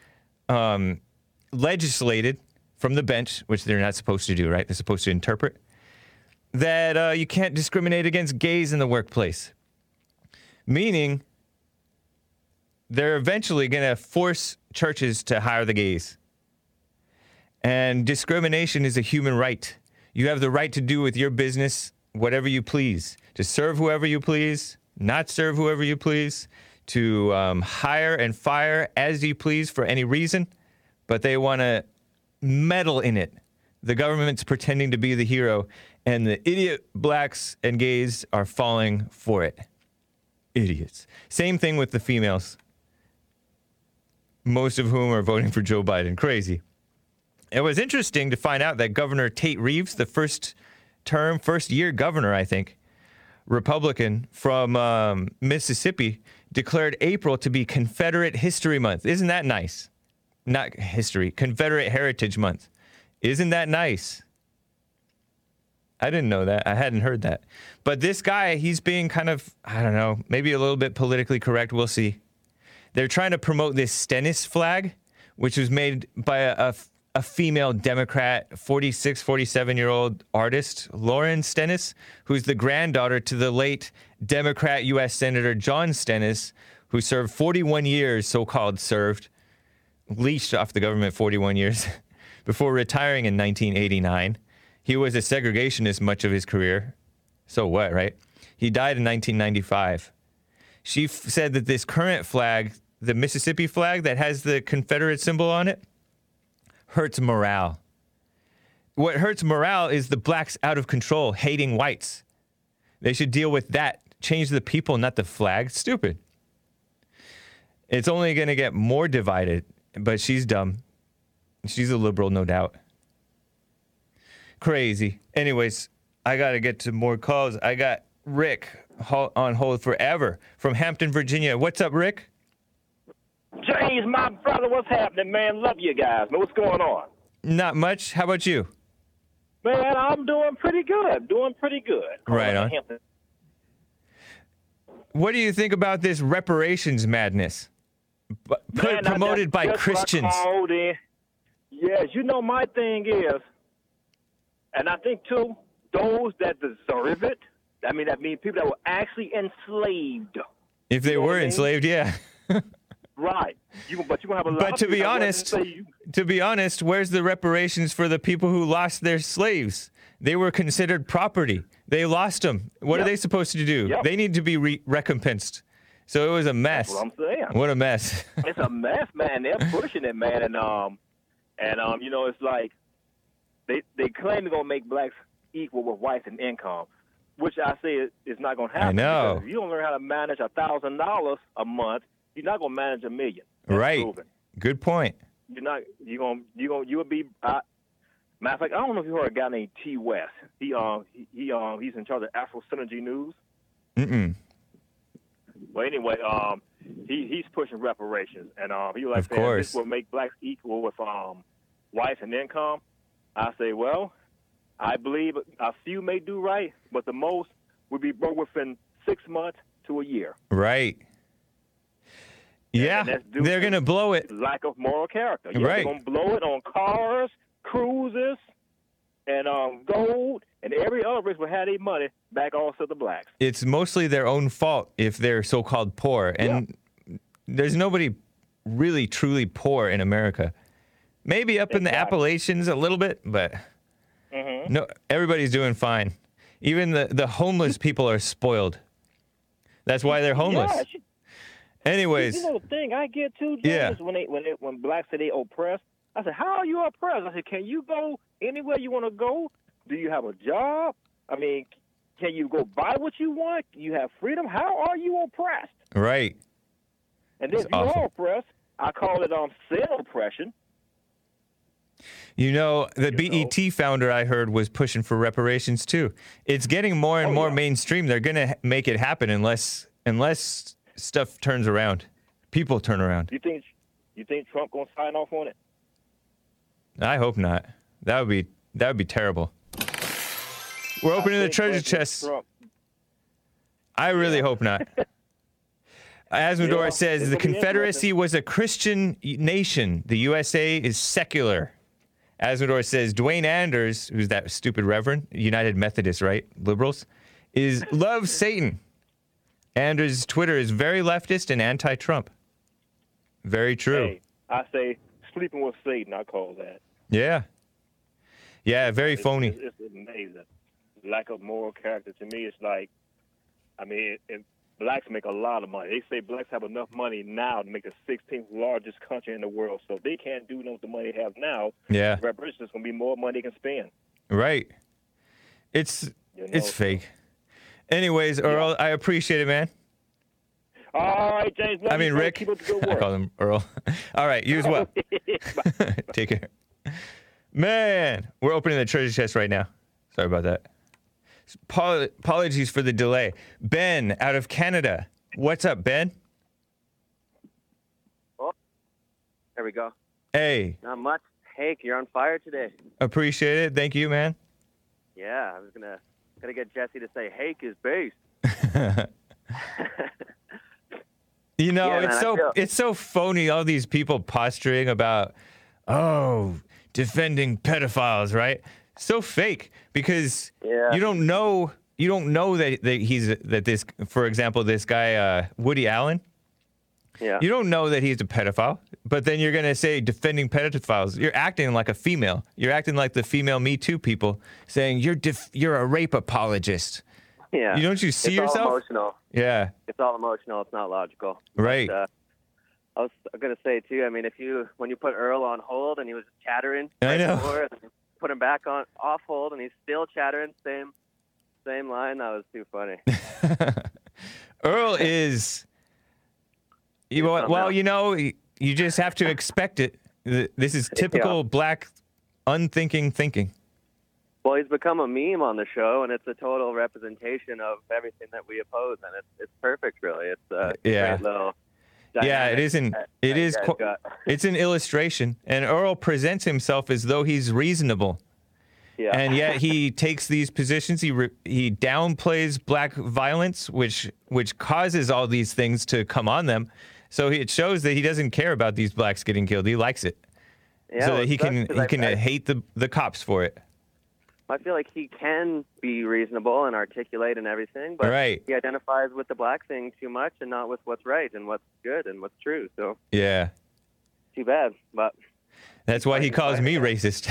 um, legislated from the bench, which they're not supposed to do, right? They're supposed to interpret that uh, you can't discriminate against gays in the workplace, meaning they're eventually going to force churches to hire the gays. And discrimination is a human right. You have the right to do with your business whatever you please, to serve whoever you please, not serve whoever you please, to um, hire and fire as you please for any reason, but they want to meddle in it. The government's pretending to be the hero, and the idiot blacks and gays are falling for it. Idiots. Same thing with the females most of whom are voting for Joe Biden. Crazy. It was interesting to find out that Governor Tate Reeves, the first term, first year governor, I think, Republican from um, Mississippi, declared April to be Confederate History Month. Isn't that nice? Not history, Confederate Heritage Month. Isn't that nice? I didn't know that. I hadn't heard that. But this guy, he's being kind of, I don't know, maybe a little bit politically correct. We'll see they're trying to promote this Stennis flag, which was made by a, a, a female Democrat, 46, 47 year old artist, Lauren Stennis, who's the granddaughter to the late Democrat U.S. Senator John Stennis, who served 41 years, so called served, leashed off the government 41 years before retiring in 1989. He was a segregationist much of his career. So what, right? He died in 1995 she f- said that this current flag, the Mississippi flag that has the Confederate symbol on it, hurts morale. What hurts morale is the blacks out of control, hating whites. They should deal with that. Change the people, not the flag. Stupid. It's only going to get more divided, but she's dumb. She's a liberal, no doubt. Crazy. Anyways, I got to get to more calls. I got Rick on hold forever from Hampton, Virginia. What's up, Rick? James, my brother, what's happening, man? Love you guys. Man, what's going on? Not much. How about you? Man, I'm doing pretty good. Doing pretty good. Right on. What do you think about this reparations madness? Put- Man, promoted by that's what I Christians. Yes, you know my thing is, and I think too, those that deserve it. I mean, that means people that were actually enslaved. If they know were I mean? enslaved, yeah. Right. You, but you're gonna have a lot. But to be honest, to be honest, where's the reparations for the people who lost their slaves? They were considered property. They lost them. What are they supposed to do? Yep. They need to be re- recompensed. So it was a mess. That's what I'm saying. What a mess. it's a mess, man. They're pushing it, man, and um, and um, you know, it's like they they claim they're gonna make blacks equal with whites in income, which I say is, is not gonna happen. I know. because you don't learn how to manage a thousand dollars a month, you're not gonna manage a million. That's right. proven. Good point. You're not. You're gonna You're gonna you would be. Uh, matter of fact, I don't know if you heard a guy named T. West. He um he, he um he's in charge of Afro Synergy News. Mm-mm. Well, anyway, um, he he's pushing reparations, and um, he was like Of saying course. this will make blacks equal with um, whites and income. I say, well, I believe a few may do right, but the most would be broke within six months to a year. Right. Yeah, they're gonna blow it. lack of moral character. Yeah, Right. They're gonna blow it on cars, cruises, and um, gold, and every other race will have their money back also the blacks. It's mostly their own fault if they're so-called poor, and there's nobody really truly poor in America. Maybe up in the Appalachians a little bit, but Mm-hmm. no, everybody's doing fine. Even the the homeless people are spoiled. That's why they're homeless. Yeah, Anyways, You know the thing I get too, James, Yeah. when they when they, when blacks say they oppressed. I said, how are you oppressed? I said, can you go anywhere you want to go? Do you have a job? I mean, can you go buy what you want? You have freedom. How are you oppressed? right. And then That's if you awful. are oppressed, I call it um self oppression. You know, the BET founder I heard was pushing for reparations too. It's getting more and Oh, more yeah. mainstream. They're going to make it happen unless unless stuff turns around. People turn around. You think you think Trump gonna sign off on it? I hope not. That would be that would be terrible. We're opening the treasure chest. Trump, I really hope not. Asmodor Yeah, says it's the Confederacy was a Christian nation. The USA is secular. Asmodor says Duane Anders, who's that stupid reverend, United Methodist, right? Liberals, is loves Satan. Anders' Twitter is very leftist and anti-Trump. Very true. Hey, I say sleeping with Satan. I call that. Yeah. Yeah, very It's- phony. It's, it's amazing. Lack of moral character to me. It's like, I mean, it, blacks make a lot of money. They say blacks have enough money now to make the 16th largest country in the world. So if they can't do nothing with the money they have now, Yeah. reparations is going to be more money they can spend. Right. It's You know, it's fake. Anyways, Earl, I appreciate it, man. All right, James. love I mean, man. Rick. Keep up the good I call him Earl. All right, you as well. Take care. Man, we're opening the treasure chest right now. Sorry about that. Apol- Apologies for the delay. Ben out of Canada. What's up, Ben? Oh, there we go. Hey, Not much. Hake, you're on fire today. appreciate it. Thank you, man. Yeah, I was gonna gonna get Jesse to say Hake is bass. You know, Yeah, it's man, so feel- it's so phony. All these people posturing about, oh, defending pedophiles, right? So fake because Yeah. you don't know you don't know that, that he's that this, for example, this guy uh, Woody Allen. Yeah. You don't know that he's a pedophile, but then you're gonna say defending pedophiles. You're acting like a female. You're acting like the female Me Too people, saying you're def- you're a rape apologist. yeah. You don't you see it's yourself? all emotional. Yeah, It's all emotional. It's not logical. right. But, uh, I was gonna say too. I mean, if you when you put Earl on hold and he was chattering, I right know. before, and put him back on off hold and he's still chattering, same same line. That was too funny. Earl is. You, well, well, you know, you just have to expect it. This is typical black, unthinking thinking. Well, he's become a meme on the show, and it's a total representation of everything that we oppose, and it's it's perfect, really. It's a uh, Yeah. great little. Yeah, it isn't. It is. qu-. It's an illustration, and Earl presents himself as though he's reasonable, Yeah. and yet he takes these positions. He re- he downplays black violence, which which causes all these things to come on them. So he, it shows that he doesn't care about these blacks getting killed. He likes it, yeah, so that he can he I- can I, uh, hate the the cops for it. I feel like he can be reasonable and articulate and everything, but Right. he identifies with the black thing too much and not with what's right and what's good and what's true. So Yeah. too bad, but That's why he calls me racist.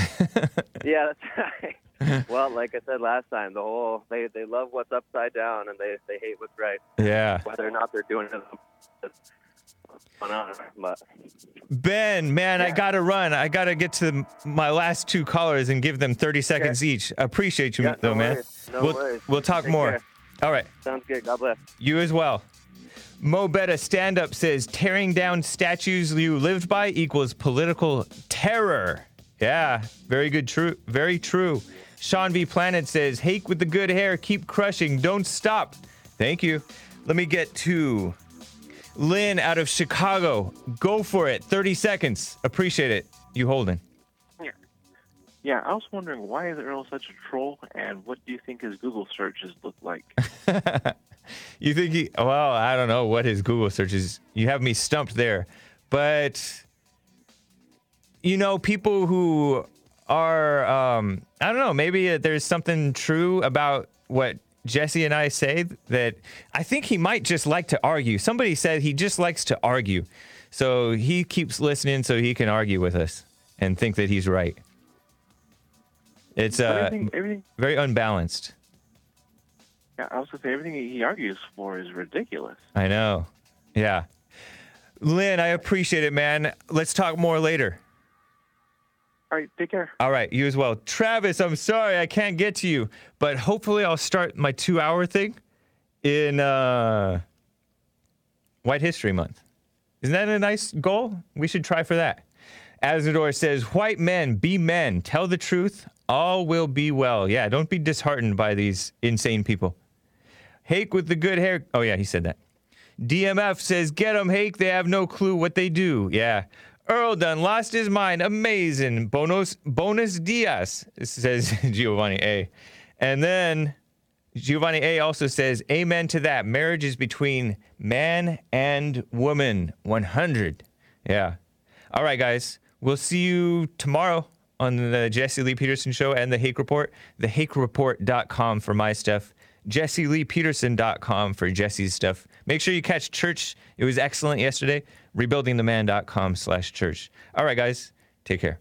yeah, that's right. well, like I said last time, the whole they they love what's upside down and they they hate what's right, yeah. whether or not they're doing it. On, but Ben, man, I gotta run. I gotta get to my last two callers and give them 30 seconds each. Appreciate you, Yeah, no though, man. worries. No we'll, worries. we'll talk Take more. care. All right. sounds good. God bless. You as well. Mo Betta stand up says tearing down statues you lived by equals political terror. Yeah, very good. True. Very true. Sean V Planet says, Hake with the good hair, keep crushing, don't stop. Thank you. Let me get to Lynn out of Chicago. Go for it. 30 seconds. Appreciate it. You holding. Yeah, yeah, I was wondering why is Earl such a troll, and what do you think his Google searches look like? You think he? Well, I don't know what his Google searches. You have me stumped there, but you know, people who are, um, I don't know, maybe uh, there's something true about what Jesse and I say that I think he might just like to argue. Somebody said he just likes to argue, so he keeps listening so he can argue with us and think that he's right. It's uh, everything, everything. very unbalanced. Yeah, I was gonna say everything he argues for is ridiculous. I know. Yeah. Lynn, I appreciate it, man. Let's talk more later. All right, take care. All right, you as well. Travis, I'm sorry I can't get to you, but hopefully I'll start my two hour thing in uh, White History Month. Isn't that a nice goal? We should try for that. Azador says, White men, be men. Tell the truth. All will be well. Yeah, don't be disheartened by these insane people. Hake with the good hair. Oh, yeah, he said that. DMF says, Get 'em, Hake. They have no clue what they do. Yeah. Earl done lost his mind. Amazing. Bonus, bonus Diaz, says Giovanni A. And then Giovanni A also says, Amen to that. Marriage is between man and woman. 100. Yeah. All right, guys. We'll see you tomorrow on the Jesse Lee Peterson Show and the Hake Report. TheHakeReport.com for my stuff. JesseLeePeterson.com for Jesse's stuff. Make sure you catch church. It was excellent yesterday. RebuildingTheMan.com slash church. All right, guys. Take care.